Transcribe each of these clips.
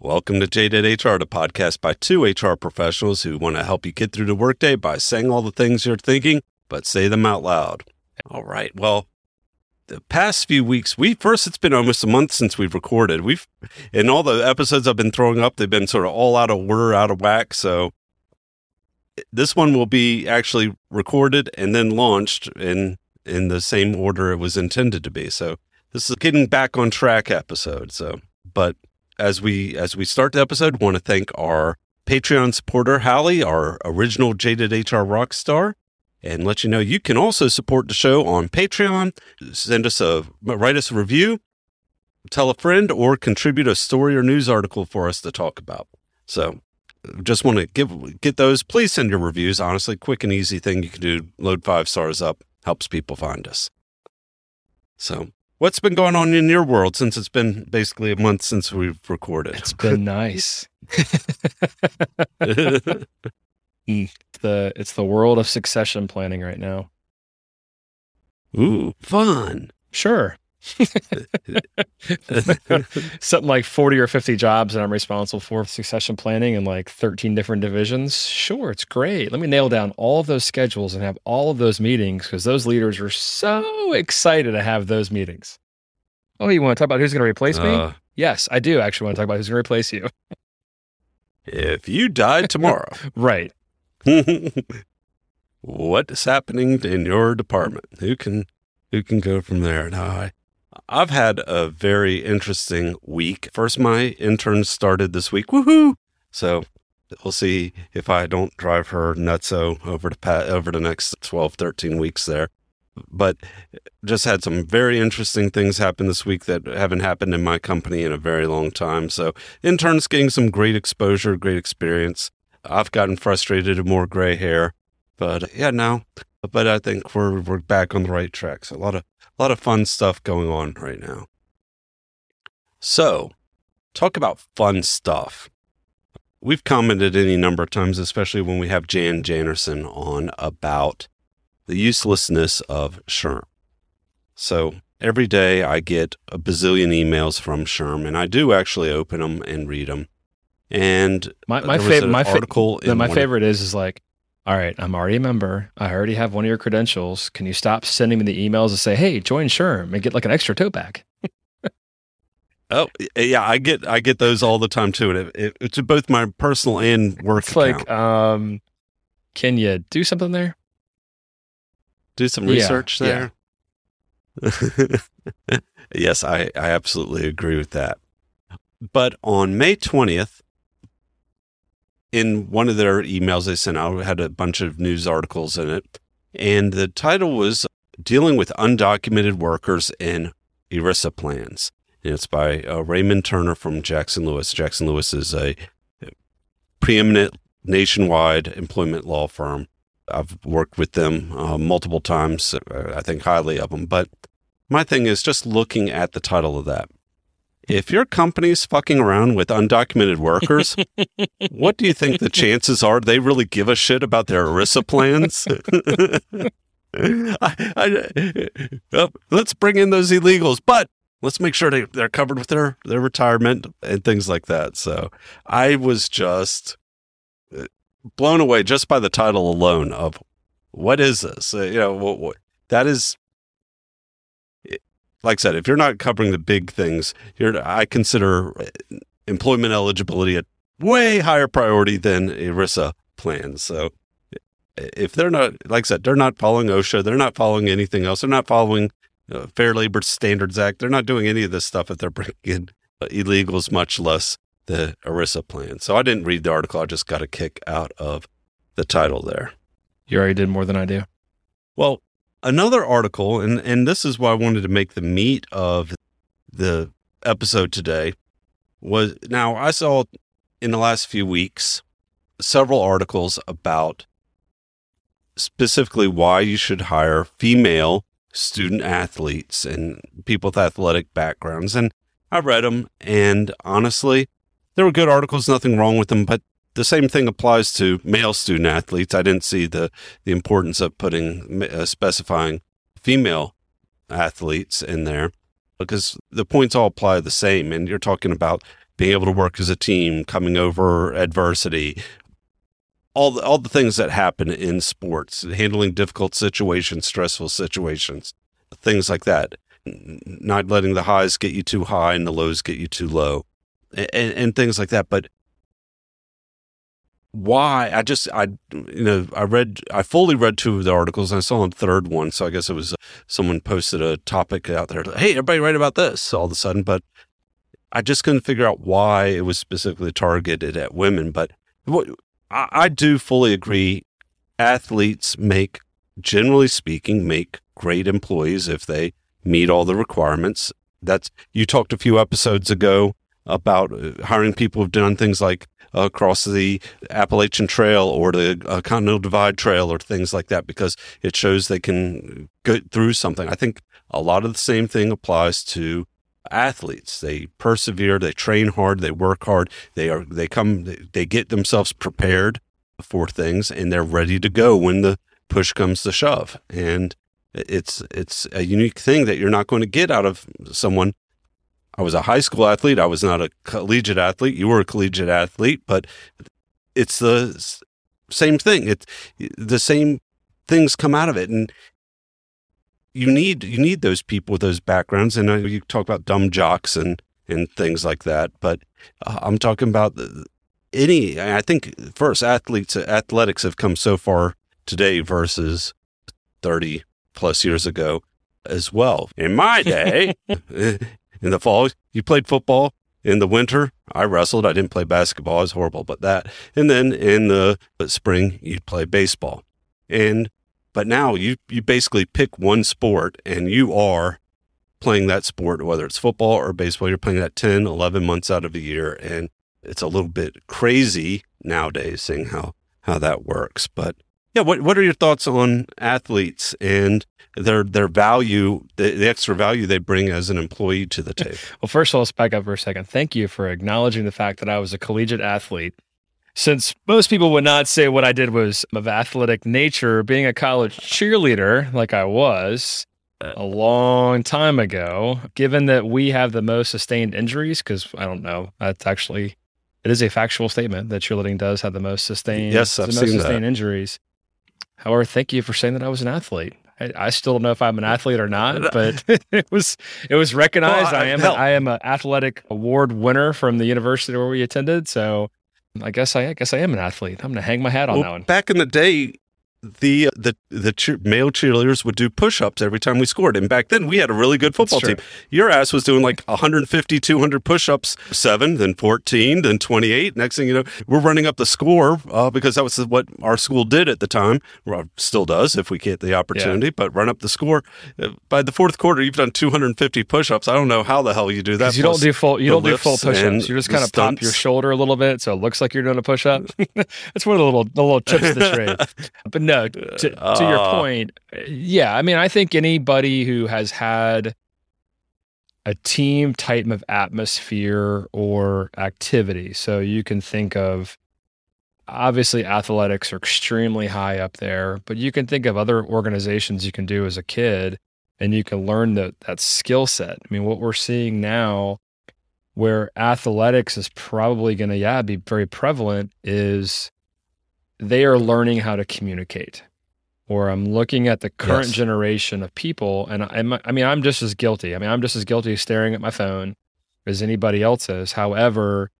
Welcome to Jaded HR, the podcast by two HR professionals who want to help you get through the workday by saying all the things you're thinking, but say them out loud. All right. Well, the past few weeks, we first, it's been almost a month since we've recorded. We've, in all the episodes I've been throwing up, they've been sort of all out of order, out of whack. So this one will be actually recorded and then launched in, in the same order it was intended to be. So this is getting back on track episode. So, but as we as we start the episode, want to thank our Patreon supporter Hallie, our original Jaded HR rock star, and let you know you can also support the show on Patreon. Send us a write us a review, tell a friend, or contribute a story or news article for us to talk about. So just want to give get those. Please send your reviews. Honestly, quick and easy thing you can do. Load five stars up helps people find us. So What's been going on in your world since it's been basically a month since we've recorded? It's been nice. Mm, the it's the world of succession planning right now. Ooh, fun. Sure. Something like 40 or 50 jobs that I'm responsible for succession planning in like 13 different divisions. Sure, it's great. Let me nail down all of those schedules and have all of those meetings because those leaders are so excited to have those meetings. Oh, you want to talk about who's going to replace me? Uh, yes, I do actually want to talk about who's going to replace you. if you died tomorrow, right. what is happening in your department? Who can who can go from there? Now, I, I've had a very interesting week. First, my intern started this week. Woohoo! So we'll see if I don't drive her nutso over the pa- over the next 12, 13 weeks there. But just had some very interesting things happen this week that haven't happened in my company in a very long time. So interns getting some great exposure, great experience. I've gotten frustrated and more gray hair, but yeah, now, But I think we're we're back on the right track. So a lot of a lot of fun stuff going on right now. So, talk about fun stuff. We've commented any number of times, especially when we have Jan Janerson on about the uselessness of SHRM. So every day I get a bazillion emails from SHRM, and I do actually open them and read them. And my my favorite my article fa- my favorite is is like, all right, I'm already a member. I already have one of your credentials. Can you stop sending me the emails to say, hey, join SHRM and get like an extra tote bag? Oh yeah, I get I get those all the time too, and it, it, it's both my personal and work. It's account. like, um, can you do something there? Do some research yeah, there. Yeah. yes, I I absolutely agree with that. But on May twentieth, in one of their emails they sent out, had a bunch of news articles in it, and the title was "Dealing with Undocumented Workers in ERISA Plans." And it's by uh, Raymond Turner from Jackson Lewis. Jackson Lewis is a preeminent nationwide employment law firm. I've worked with them uh, multiple times. Uh, I think highly of them. But my thing is just looking at the title of that. If your company's fucking around with undocumented workers, what do you think the chances are they really give a shit about their ERISA plans? I, I, uh, let's bring in those illegals. But let's make sure they, they're covered with their, their retirement and things like that. So I was just uh, blown away just by the title alone of what is this? Uh, you know, what, what, that is, like I said, if you're not covering the big things, you're, I consider uh, employment eligibility a way higher priority than ERISA plans. So if they're not, like I said, they're not following OSHA, they're not following anything else, they're not following uh, Fair Labor Standards Act. They're not doing any of this stuff if they're bringing in illegals, much less the ERISA plan. So I didn't read the article. I just got a kick out of the title there. You already did more than I do. Well, another article, and, and this is why I wanted to make the meat of the episode today, was now I saw in the last few weeks several articles about specifically why you should hire female student athletes and people with athletic backgrounds. And I read them, and honestly, there were good articles, nothing wrong with them, but the same thing applies to male student athletes. I didn't see the, the importance of putting, uh, specifying female athletes in there because the points all apply the same. And you're talking about being able to work as a team, coming over adversity, all the, all the things that happen in sports, handling difficult situations, stressful situations, things like that. Not letting the highs get you too high and the lows get you too low, and, and things like that. But why I just I you know I read I fully read two of the articles and I saw a third one so I guess it was uh, someone posted a topic out there hey everybody write about this all of a sudden but I just couldn't figure out why it was specifically targeted at women but what I, I do fully agree athletes make generally speaking make great employees if they meet all the requirements. That's you talked a few episodes ago about uh, hiring people who've done things like across the Appalachian Trail or the uh, Continental Divide Trail or things like that because it shows they can get through something. I think a lot of the same thing applies to athletes. They persevere, they train hard, they work hard, they are they come they get themselves prepared for things and they're ready to go when the push comes to shove. And it's it's a unique thing that you're not going to get out of someone I was a high school athlete. I was not a collegiate athlete. You were a collegiate athlete, but it's the same thing. It's the same things come out of it, and you need you need those people with those backgrounds. And you talk about dumb jocks and and things like that, but uh, I'm talking about any. I think first athletes athletics have come so far today versus 30 plus years ago as well. In my day, in the fall, you played football. In the winter, I wrestled. I didn't play basketball. I was horrible, but that. And then in the spring, you'd play baseball. And, but now you, you basically pick one sport and you are playing that sport, whether it's football or baseball. You're playing that 10, 11 months out of the year. And it's a little bit crazy nowadays seeing how, how that works. But yeah, what, what are your thoughts on athletes and their their value, the, the, extra value they bring as an employee to the table. Well, first of all, let's back up for a second. Thank you for acknowledging the fact that I was a collegiate athlete. Since most people would not say what I did was of athletic nature, being a college cheerleader like I was a long time ago, given that we have the most sustained injuries, because I don't know, that's actually it is a factual statement that cheerleading does have the most sustained yes, I've the most seen sustained that. injuries. However, thank you for saying that I was an athlete. I, I still don't know if I'm an athlete or not, but it was it was recognized. Well, I, I, am a, I am an athletic award winner from the university where we attended. So I guess I, I guess I am an athlete. I'm going to hang my hat on well, that one. Back in the day, the the the cheer, male cheerleaders would do push-ups every time we scored. And back then we had a really good football team. Your ass was doing like 150 200 push-ups 7 then 14 then 28 next thing you know we're running up the score uh, because that was what our school did at the time. Well, still does if we get the opportunity yeah. but run up the score. Uh, by the fourth quarter you've done 250 push-ups. I don't know how the hell you do that. You don't do full you don't do full push-ups. you just kind of pop your shoulder a little bit so it looks like you're doing a push-up. That's one of the little the little chips of the trade. but no, to, to uh, your point, yeah. I mean, I think anybody who has had a team type of atmosphere or activity, so you can think of obviously athletics are extremely high up there, but you can think of other organizations you can do as a kid and you can learn that that skill set. I mean, what we're seeing now where athletics is probably going to yeah be very prevalent is they are learning how to communicate or I'm looking at the current yes. generation of people, and I, I mean, I'm just as guilty. I mean, I'm just as guilty staring at my phone as anybody else is. However,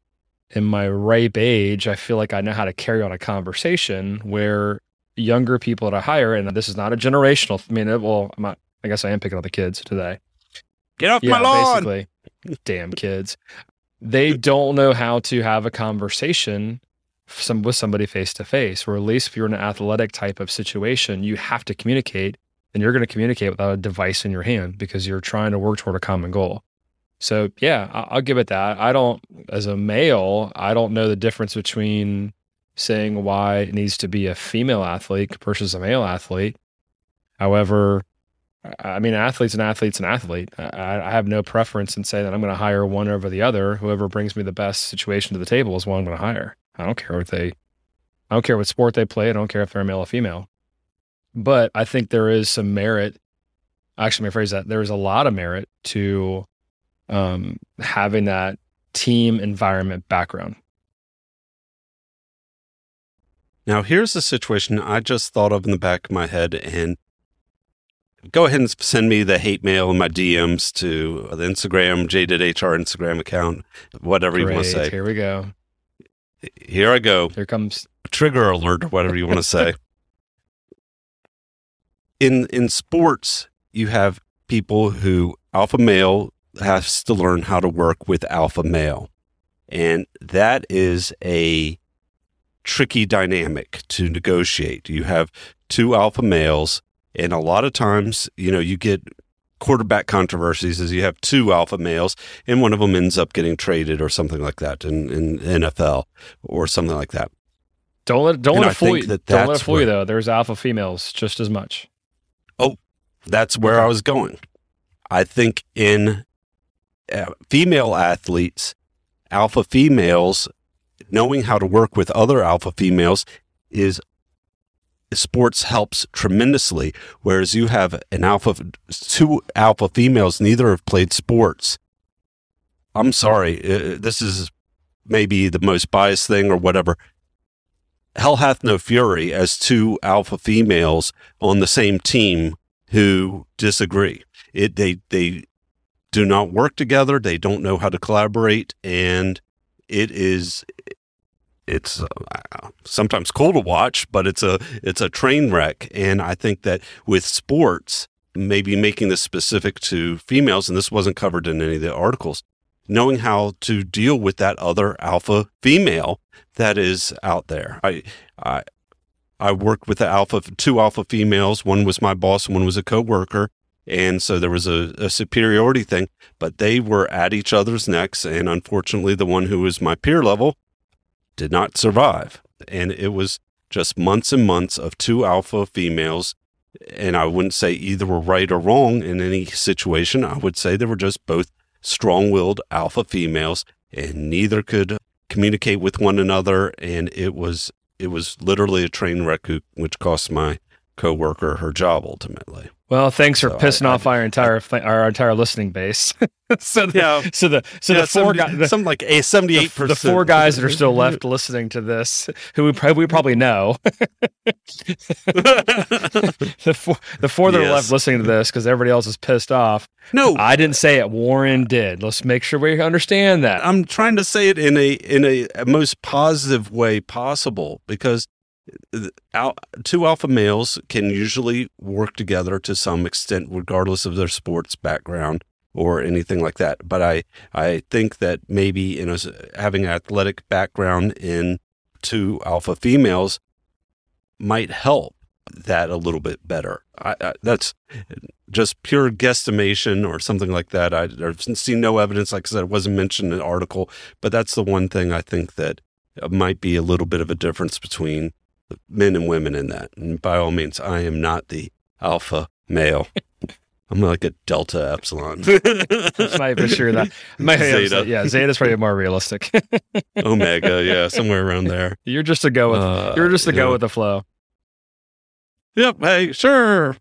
in my ripe age, I feel like I know how to carry on a conversation where younger people that I hire, and this is not a generational. I mean, well, I'm not, I guess I am picking on the kids today. Get off yeah, my lawn! Basically, damn kids. They don't know how to have a conversation some with somebody face to face, or at least if you're in an athletic type of situation, you have to communicate and you're going to communicate without a device in your hand because you're trying to work toward a common goal. So yeah, I'll give it that. I don't, as a male, I don't know the difference between saying why it needs to be a female athlete versus a male athlete. However, I mean, athlete's an athlete's an athlete. I, I have no preference in saying that I'm going to hire one over the other. Whoever brings me the best situation to the table is one I'm going to hire. I don't care what they, I don't care what sport they play. I don't care if they're a male or female. But I think there is some merit. Actually, let me phrase that. There is a lot of merit to um, having that team environment background. Now, here's a situation I just thought of in the back of my head, and go ahead and send me the hate mail in my DMs to the Instagram, Jaded HR Instagram account, whatever Great. you want to say. Here we go. Here I go. Here comes Trigger alert, or whatever you want to say. In in sports, you have people who alpha male has to learn how to work with alpha male, and that is a tricky dynamic to negotiate. You have two alpha males and a lot of times, you know, you get quarterback controversies is you have two alpha males and one of them ends up getting traded or something like that in, in NFL or something like that. Don't let don't And let it fool you. that Don't let it fool you though. There's alpha females just as much. Oh, that's where I was going. I think in uh, female athletes, alpha females knowing how to work with other alpha females is sports helps tremendously whereas you have an alpha two alpha females neither have played sports. I'm sorry uh, this is maybe the most biased thing or whatever. Hell hath no fury as two alpha females on the same team who disagree. It they they do not work together. They don't know how to collaborate and it is it's uh, sometimes cool to watch, but it's a it's a train wreck. And I think that with sports, maybe making this specific to females, and this wasn't covered in any of the articles, knowing how to deal with that other alpha female that is out there. I I I worked with the alpha two alpha females. One was my boss, one was a coworker. And so there was a, a superiority thing, but they were at each other's necks. And unfortunately, the one who was my peer level did not survive. And it was just months and months of two alpha females. And I wouldn't say either were right or wrong in any situation. I would say they were just both strong willed alpha females, and neither could communicate with one another. And it was it was literally a train wreck, which cost my coworker her job ultimately. Well, thanks for So pissing I- off our entire our entire listening base. so the, Yeah. so the so Yeah, the four 70 guys something like a seventy eight the, the four guys that are still left listening to this, who we probably, we probably know, the four the four that are left listening to this because everybody else is pissed off. no, I didn't say it. Warren did. Let's make sure we understand that. I'm trying to say it in a in a, most positive way possible because two alpha males can usually work together to some extent, regardless of their sports background or anything like that. But I I think that maybe in a, having an athletic background in two alpha females might help that a little bit better. I, I, that's just pure guesstimation or something like that. I, I've seen no evidence. Like I said, it wasn't mentioned in the article, but that's the one thing I think that uh, might be a little bit of a difference between men and women in that. And by all means, I am not the alpha male. I'm like a delta epsilon. Not even sure that. Might- Zeta. Yeah, Zeta's probably more realistic. Omega, yeah, somewhere around there. you're just to go with. Uh, you're just to go with the flow. Yep. Hey, sure.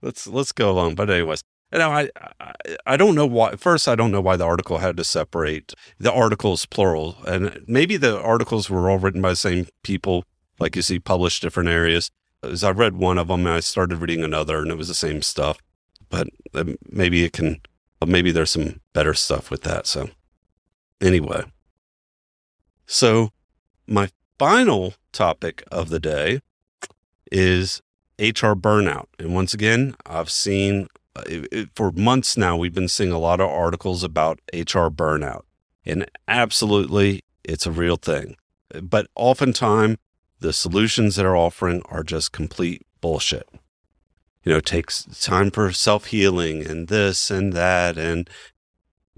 Let's let's go along. But anyways, know, I, I I don't know why. First, I don't know why the article had to separate the articles plural, and maybe the articles were all written by the same people, like you see published different areas. As I read one of them, and I started reading another, and it was the same stuff. But um, maybe it can. Maybe there's some better stuff with that. So anyway, so my final topic of the day is HR burnout. And once again, I've seen uh, it, it- for months now, we've been seeing a lot of articles about HR burnout. And absolutely, it's a real thing. But oftentimes, the solutions that are offering are just complete bullshit. You know, it takes time for self healing and this and that, and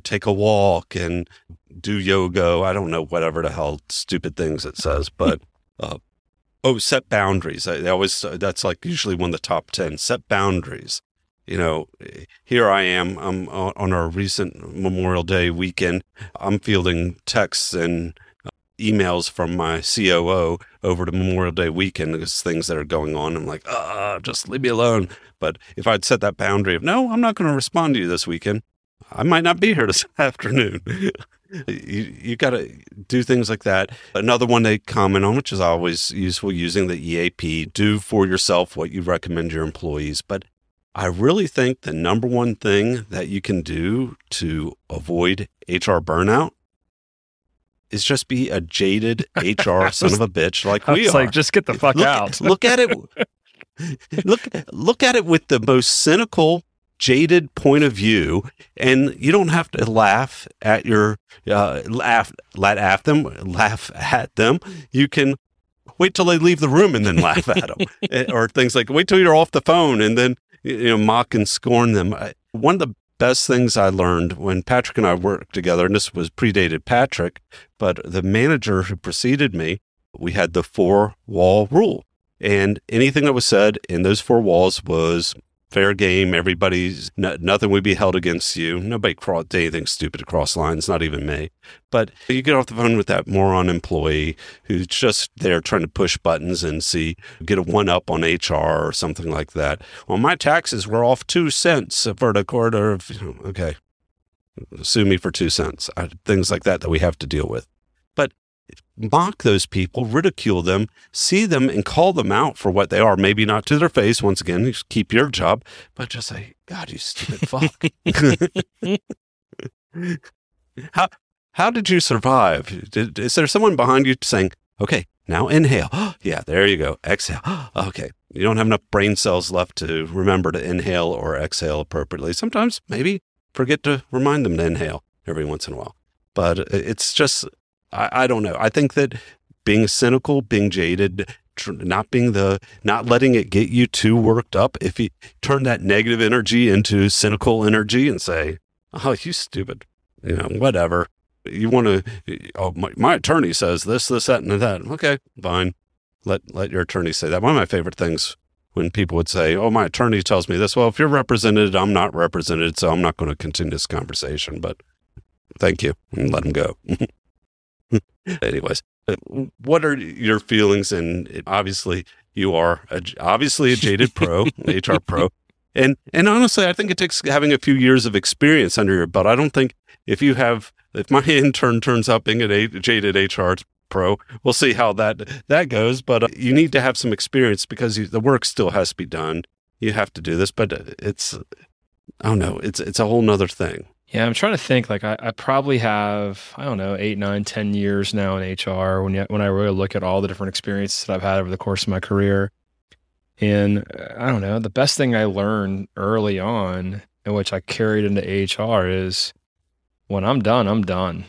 take a walk and do yoga. I don't know, whatever the hell stupid things it says, but uh, oh, set boundaries. I, always that's like usually one of the top ten. Set boundaries. You know, here I am. I'm on our recent Memorial Day weekend. I'm fielding texts and emails from my COO over to Memorial Day weekend. There's things that are going on. I'm like, ah, just leave me alone. But if I'd set that boundary of no, I'm not going to respond to you this weekend. I might not be here this afternoon. you, you got to do things like that. Another one they comment on, which is always useful using the EAP, do for yourself what you recommend your employees. But I really think the number one thing that you can do to avoid HR burnout is just be a jaded HR son of a bitch like we are. Like, just get the fuck look, out. look at it. look, look at it with the most cynical, jaded point of view, and you don't have to laugh at your uh, laugh, laugh at them, laugh at them. You can wait till they leave the room and then laugh at them, eh, or things like wait till you're off the phone and then you know, mock and scorn them. One of the best things I learned when Patrick and I worked together, and this was predated Patrick, but the manager who preceded me, we had the four wall rule. And anything that was said in those four walls was fair game. Everybody's nothing would be held against you. Nobody crossed anything stupid across lines, not even me. But you get off the phone with that moron employee who's just there trying to push buttons and see get a one up on HR or something like that. Well, my taxes were off two cents for the quarter of okay. Sue me for two cents. Things like that that we have to deal with mock those people, ridicule them, see them and call them out for what they are. Maybe not to their face. Once again, keep your job, but just say, God, you stupid fuck. how, how did you survive? Did, is there someone behind you saying, okay, now inhale. yeah, there you go. Exhale. okay. You don't have enough brain cells left to remember to inhale or exhale appropriately. Sometimes maybe forget to remind them to inhale every once in a while. But uh, it's just I, I don't know. I think that being cynical, being jaded, not being the, not letting it get you too worked up. If you turn that negative energy into cynical energy and say, "Oh, you stupid," you know, whatever. You want to? Oh, my, my attorney says this, this, that, and that. Okay, fine. Let let your attorney say that. One of my favorite things when people would say, "Oh, my attorney tells me this." Well, if you're represented, I'm not represented, so I'm not going to continue this conversation. But thank you, and let him go. Anyways, uh, what are your feelings? And obviously, you are a, obviously a jaded pro, HR pro. And and honestly, I think it takes having a few years of experience under your belt. I don't think if you have if my intern turns out being a jaded HR pro, we'll see how that that goes. But uh, you need to have some experience because you, the work still has to be done. You have to do this, but it's I don't know. It's it's a whole nother thing. Yeah, I'm trying to think. Like, I, I, probably have, I don't know, eight, nine, ten years now in HR. When you, when I really look at all the different experiences that I've had over the course of my career, and uh, I don't know, the best thing I learned early on, in which I carried into HR, is when I'm done, I'm done.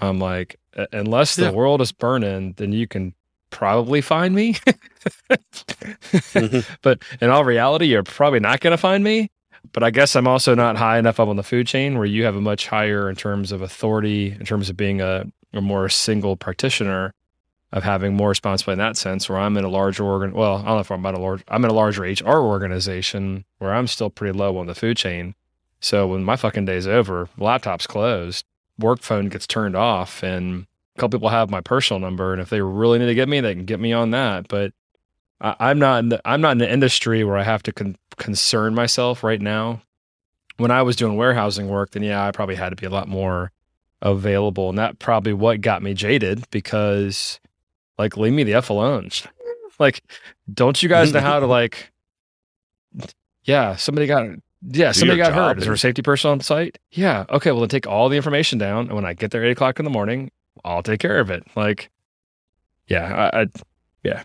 I'm like, unless the yeah. world is burning, then you can probably find me. mm-hmm. But in all reality, you're probably not going to find me. But I guess I'm also not high enough up on the food chain where you have a much higher in terms of authority, in terms of being a, a more single practitioner of having more responsibility in that sense where I'm in a larger organ well, I don't know if I'm about a large I'm in a larger HR organization where I'm still pretty low on the food chain. So when my fucking day's over, laptop's closed, work phone gets turned off and a couple people have my personal number and if they really need to get me, they can get me on that. But I, am not in the, I'm not in the industry where I have to con- concern myself right now. When I was doing warehousing work, then yeah, I probably had to be a lot more available, and that probably what got me jaded because, like, leave me the f alone. like, don't you guys know how to like? Yeah, somebody got yeah, somebody got hurt. Is there a safety person on site? Yeah. Okay. Well, then take all the information down, and when I get there eight o'clock in the morning, I'll take care of it. Like, yeah, I, I yeah.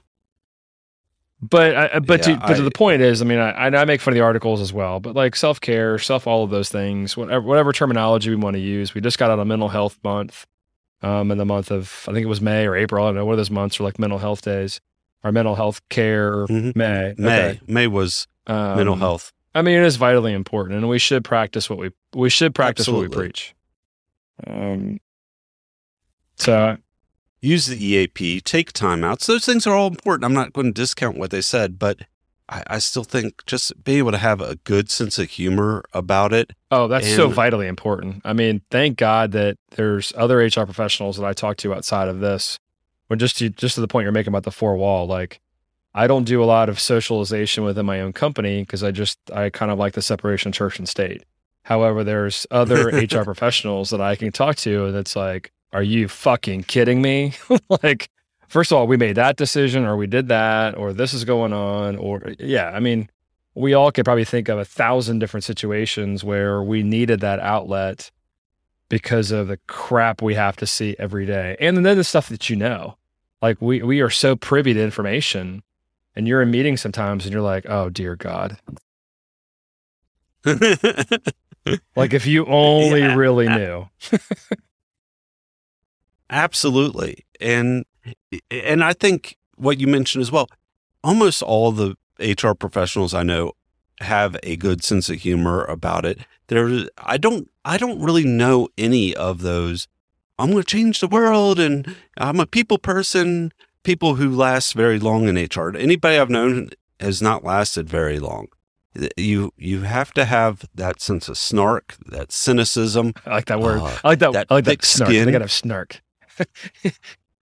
But I, but yeah, to, but I, to the point is, I mean, I, I make fun of the articles as well. But like self care, self all of those things, whatever whatever terminology we want to use. We just got out a mental health month, um, in the month of I think it was May or April. I don't know. One of those months are like mental health days. Our mental health care mm-hmm. May May okay. May was um, mental health. I mean, it is vitally important, and we should practice what we we should practice Absolutely. what we preach. Um. So use the EAP, take timeouts. Those things are all important. I'm not going to discount what they said, but I, I, still think just being able to have a good sense of humor about it. Oh, that's and, so vitally important. I mean, thank God that there's other HR professionals that I talk to outside of this. When just to, just to the point you're making about the four wall, like I don't do a lot of socialization within my own company because I just I kind of like the separation of church and state. However, there's other HR professionals that I can talk to and that's like, are you fucking kidding me? like, first of all, we made that decision or we did that or this is going on or yeah, I mean, we all could probably think of a thousand different situations where we needed that outlet because of the crap we have to see every day. And then the stuff that you know. Like we we are so privy to information and you're in meetings sometimes and you're like, "Oh dear god." like if you only yeah. really knew. Absolutely. And and I think what you mentioned as well, almost all the HR professionals I know have a good sense of humor about it. There I don't I don't really know any of those I'm going to change the world and I'm a people person, people who last very long in HR. Anybody I've known has not lasted very long. You you have to have that sense of snark, that cynicism. I like that word. Uh, I like that. that I like that snark. Skin. They got to have snark.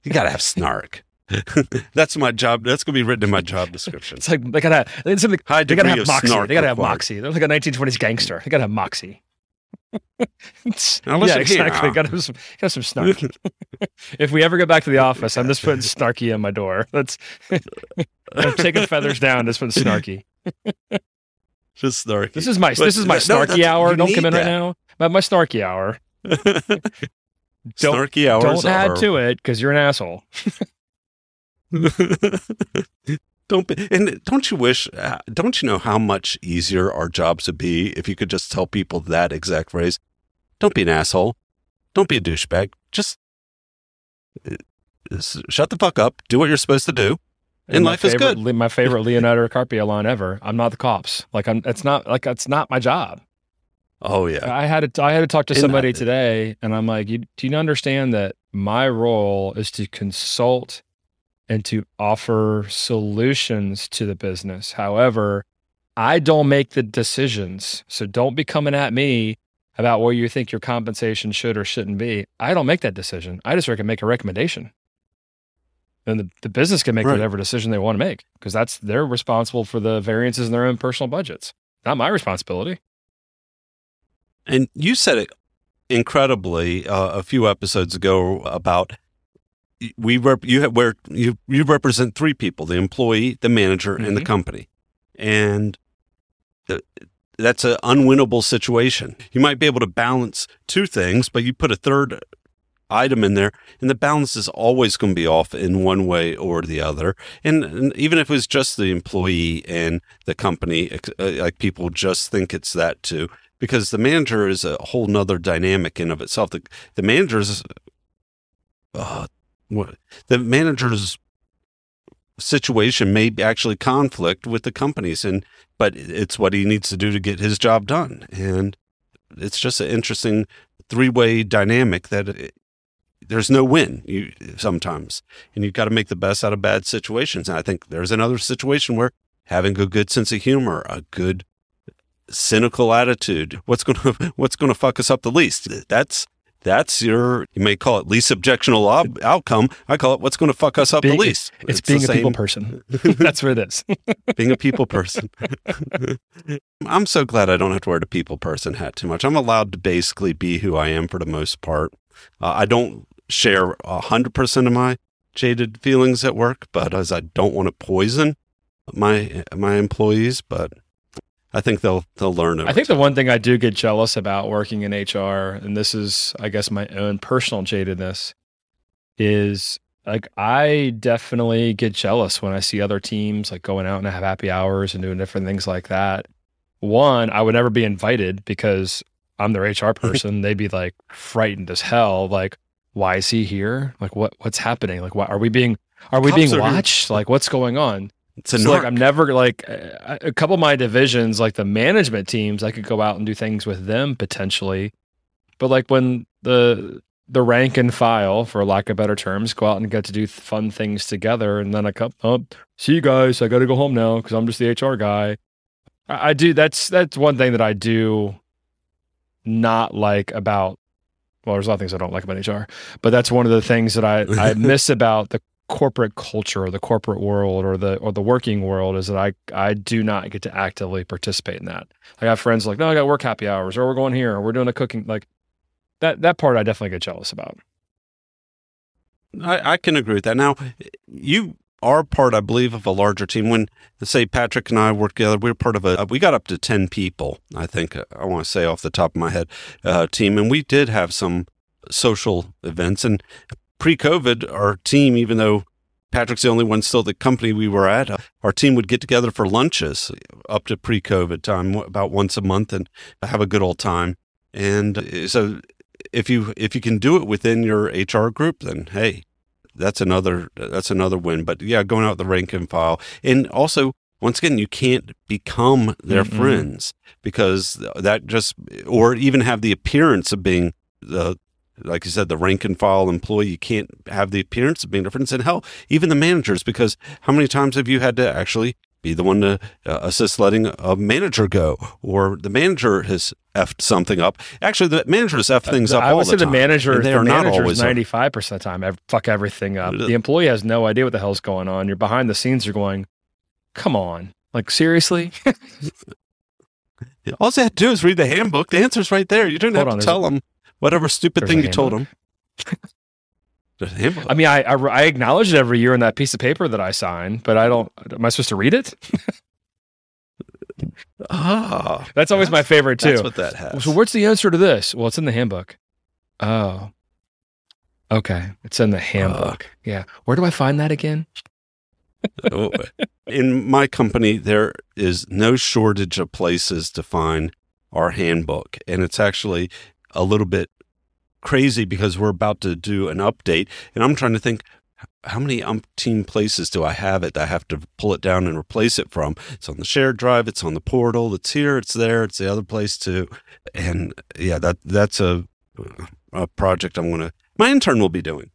you got to have snark. That's my job. That's to be written in my job description. It's like they got to. It's something. High they got to have moxie. They got to have moxie. They're like a 1920s gangster. They got to have moxie. yeah, exactly. Got to some, got some snark. if we ever go back to the office, I'm just putting snarky on my door. That's I'm taking feathers down. Just putting snarky. Just snarky. This is my but, this is my snarky no, hour. Don't come in that. right now. My, my snarky hour. don't, snarky hours. Don't add are... to it because you're an asshole. don't be, and don't you wish? Uh, don't you know how much easier our jobs would be if you could just tell people that exact phrase? Don't be an asshole. Don't be a douchebag. Just uh, shut the fuck up. Do what you're supposed to do. And, life favorite, is good. My favorite Leonardo DiCaprio line ever. I'm not the cops. Like I'm. It's not like it's not my job. Oh yeah. I had to. I had to talk to somebody that, today, and I'm like, you, do you understand that my role is to consult and to offer solutions to the business. However, I don't make the decisions. So don't be coming at me about where you think your compensation should or shouldn't be. I don't make that decision. I just can make a recommendation. And the, the business can make right. whatever decision they want to make because that's they're responsible for the variances in their own personal budgets. Not my responsibility. And you said it incredibly uh, a few episodes ago about we rep, you have where you you represent three people: the employee, the manager, mm-hmm. and the mm-hmm. company, and the, that's an unwinnable situation. You might be able to balance two things, but you put a third item in there, and the balance is always going to be off in one way or the other. And, and even if it was just the employee and the company, uh, like people just think it's that too, because the manager is a whole nother dynamic in of itself. The, the manager is uh, the manager's situation may actually conflict with the companies and but it's what he needs to do to get his job done. And it's just an interesting three-way dynamic that it, there's no win you sometimes. And you've got to make the best out of bad situations. And i think there's another situation where having a good sense of humor a good cynical attitude what's going to what's going to fuck us up the least that's that's your, you may call it least objectionable ob- outcome. I call it what's going to fuck us up being, the least. It's, it's being a people person. That's what it is. being a people person. I'm so glad I don't have to wear the people person hat too much. I'm allowed to basically be who I am for the most part. Uh, I don't share 100% of my jaded feelings at work, but as I don't want to poison my my employees, but I think they'll they'll learn it. I think the one thing I do get jealous about working in HR, and this is, I guess, my own personal jadedness, is like I definitely get jealous when I see other teams like going out and have happy hours and doing different things like that. One, I would never be invited because I'm their HR person. They'd be like frightened as hell. Like, why is he here? Like, what what's happening? Like, what are we being are we Cops being watched? Like, what's going on? It's a so like I'm never like uh, a couple of my divisions, like the management teams, I could go out and do things with them potentially, but like when the the rank and file, for lack of better terms, go out and get to do fun things together, and then I come, oh, see you guys. I got to go home now because I'm just the HR guy. I, I do. That's that's one thing that I do not like about well, there's a lot of things I don't like about HR, but that's one of the things that I, I miss about the corporate culture or the corporate world or the or the working world is that I I do not get to actively participate in that. I have friends like, no, I got work happy hours, or we're going here, or we're doing a cooking like that. That part I definitely get jealous about. I, I can agree with that. Now, you are part, I believe, of a larger team. When say Patrick and I worked together, we were part of a. We got up to ten people. I think I want to say off the top of my head, uh, team, and we did have some social events. And pre-COVID, our team, even though Patrick's the only one still at the company we were at. Uh, our team would get together for lunches up to pre-COVID time, about once a month, and have a good old time. And uh, so, if you if you can do it within your HR group, then hey, that's another that's another win. But yeah, going out the rank and file, and also once again, you can't become their mm-hmm. friends because that just or even have the appearance of being the like you said, the rank and file employee, you can't have the appearance of being different. And hell, even the managers, because how many times have you had to actually be the one to uh, assist letting a manager go, or the manager has effed something up. Actually, the managers f things up. I would say the, the manager, they the are not always ninety five percent of the time fuck everything up. The employee has no idea what the hell's going on. You're behind the scenes. You're going, come on, like seriously. All they had to do is read the handbook. The answer's right there. You don't Hold have on, to tell them whatever stupid thing you told them. I mean, I, I, I acknowledge it every year in that piece of paper that I sign, but I don't. Am I supposed to read it? Ah, that's always that's, my favorite too. That's what that has. So, what's the answer to this? Well, it's in the handbook. Oh, okay, it's in the handbook. Uh, yeah, where do I find that again? Oh, in my company, there is no shortage of places to find our handbook, and it's actually a little bit crazy because we're about to do an update, and I'm trying to think how many umpteen places do I have it that I have to pull it down and replace it from? It's on the shared drive, it's on the portal, it's here, it's there, it's the other place too. And yeah, that that's a, a project I'm gonna my intern will be doing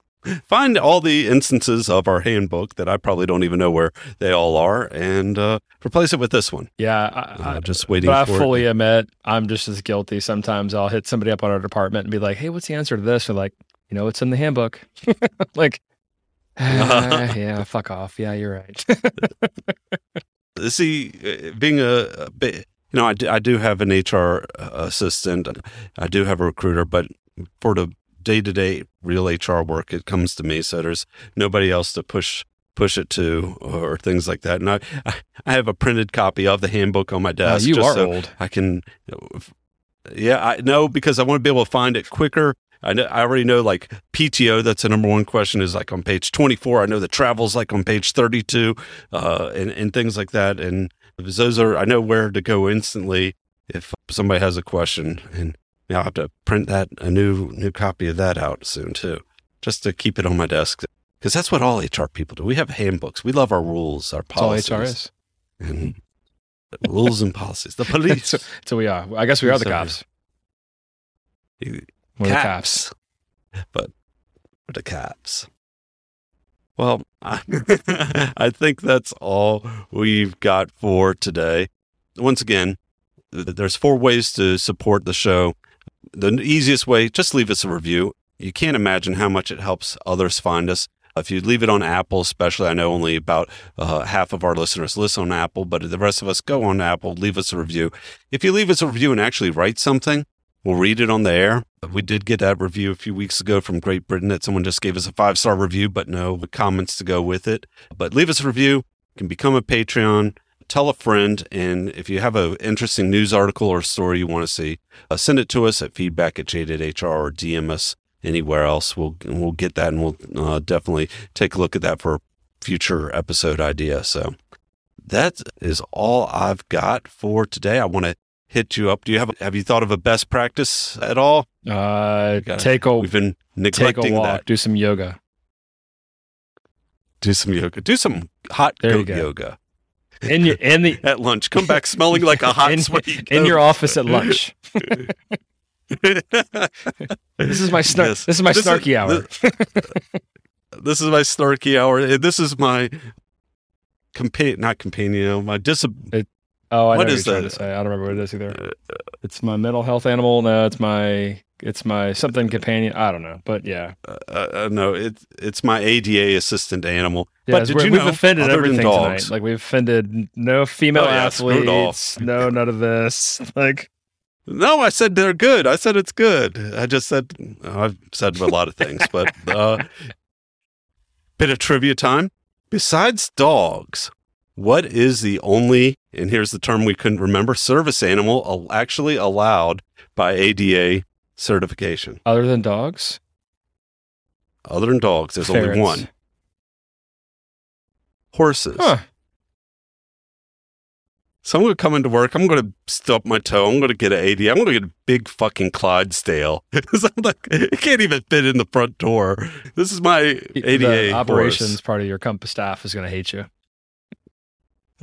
find all the instances of our handbook that I probably don't even know where they all are and uh, replace it with this one. Yeah, I, uh, just waiting. For it. I fully it. admit I'm just as guilty. Sometimes I'll hit somebody up on our department and be like, "Hey, what's the answer to this?" They're like, "You know, it's in the handbook." like, uh, yeah, fuck off. Yeah, you're right. See, uh, being a, you know, I do, I do have an HR assistant. I do have a recruiter, but for the day to day real HR work, it comes to me. So there's nobody else to push push it to or things like that. And I I have a printed copy of the handbook on my desk. you are so old. I can. Yeah, I know because I want to be able to find it quicker. I know, I already know like PTO. That's the number one question is like on page 24. I know the travel's like on page 32, uh, and and things like that. And those are I know where to go instantly if somebody has a question. And I'll have to print that a new new copy of that out soon too, just to keep it on my desk. Because that's what all HR people do. We have handbooks. We love our rules, our policies. All HR is. And rules and policies. The police. so, so, we are. I guess we are the cops. You, We're caps. the cops. But we're the cops. Well, I, I think that's all we've got for today. Once again, there's four ways to support the show the easiest way, just leave us a review. You can't imagine how much it helps others find us. If you leave it on Apple, especially, I know only about uh, half of our listeners listen on Apple, but the rest of us go on Apple, leave us a review. If you leave us a review and actually write something, we'll read it on the air. We did get that review a few weeks ago from Great Britain that someone just gave us a five star review, but no comments to go with it. But leave us a review. You can become a Patreon tell a friend. And if you have an interesting news article or story you want to see, uh, send it to us at feedback at jadedhr or DM us anywhere else. We'll, we'll get that and we'll uh, definitely take a look at that for future episode idea. So that is all I've got for today. I want to hit you up. Do you have have you thought of a best practice at all? Uh, take a we've been neglecting take a walk, that. Do some yoga. Do some yoga. Do some hot there goat yoga in your in the at lunch. Come back smelling like a hot in, sweaty in your office at lunch. this is my snark. Yes. This is my this snarky is, hour. This, this, is my snarky hour. This is my companion, not companion. My dis. oh, I what is that? I don't remember what it is either. Uh, it's my mental health animal. No, it's my it's my something companion. I don't know, but yeah, Uh, uh, no, it's it's my ADA assistant animal. yeah. but did you we've know, offended everything tonight. Like we've offended no female Oh, yeah, screw it all. athletes. No, none of this. Like No, I said they're good. I said it's good. I just said I've said a lot of things, but uh, bit of trivia time. Besides dogs, what is the only and here's the term we couldn't remember service animal actually allowed by ADA certification? other than dogs, Other than dogs, there's only one. Horses. Huh. So I'm going to come into work. I'm going to stub my toe. I'm going to get an AD. I'm going to get a big fucking Clydesdale. Because I'm like, it can't even fit in the front door. This is my ADA the operations horse. part of your compass staff is going to hate you.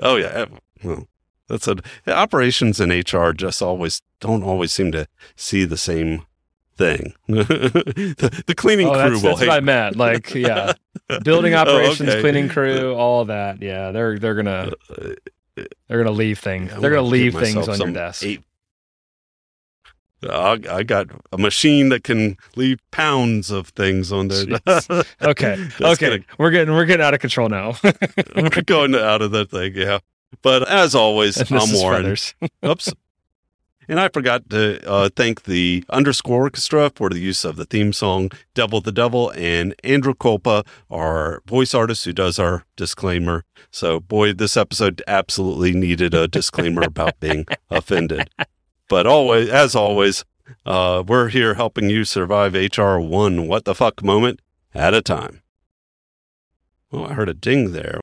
Oh yeah. Well, that's a operations and HR just always don't always seem to see the same thing. the, the cleaning Oh, crew that's, will that's what I meant. Like, yeah, building Oh, operations, okay. cleaning crew, all that. Yeah, they're they're gonna Uh, they're gonna leave things. I'm they're gonna leave things on your desk. eight- I, I got a machine that can leave pounds of things on there. Okay, okay, gonna- we're getting we're getting out of control now. we're going out of that thing, yeah. But as always, And I'm Warren. Oops. And I forgot to uh, thank the Underscore Orchestra for the use of the theme song Devil the Devil and Andrew Colpa, our voice artist who does our disclaimer. So, boy, this episode absolutely needed a disclaimer about being offended. But always, as always, uh, we're here helping you survive HR one what the fuck moment at a time. Well, I heard a ding there.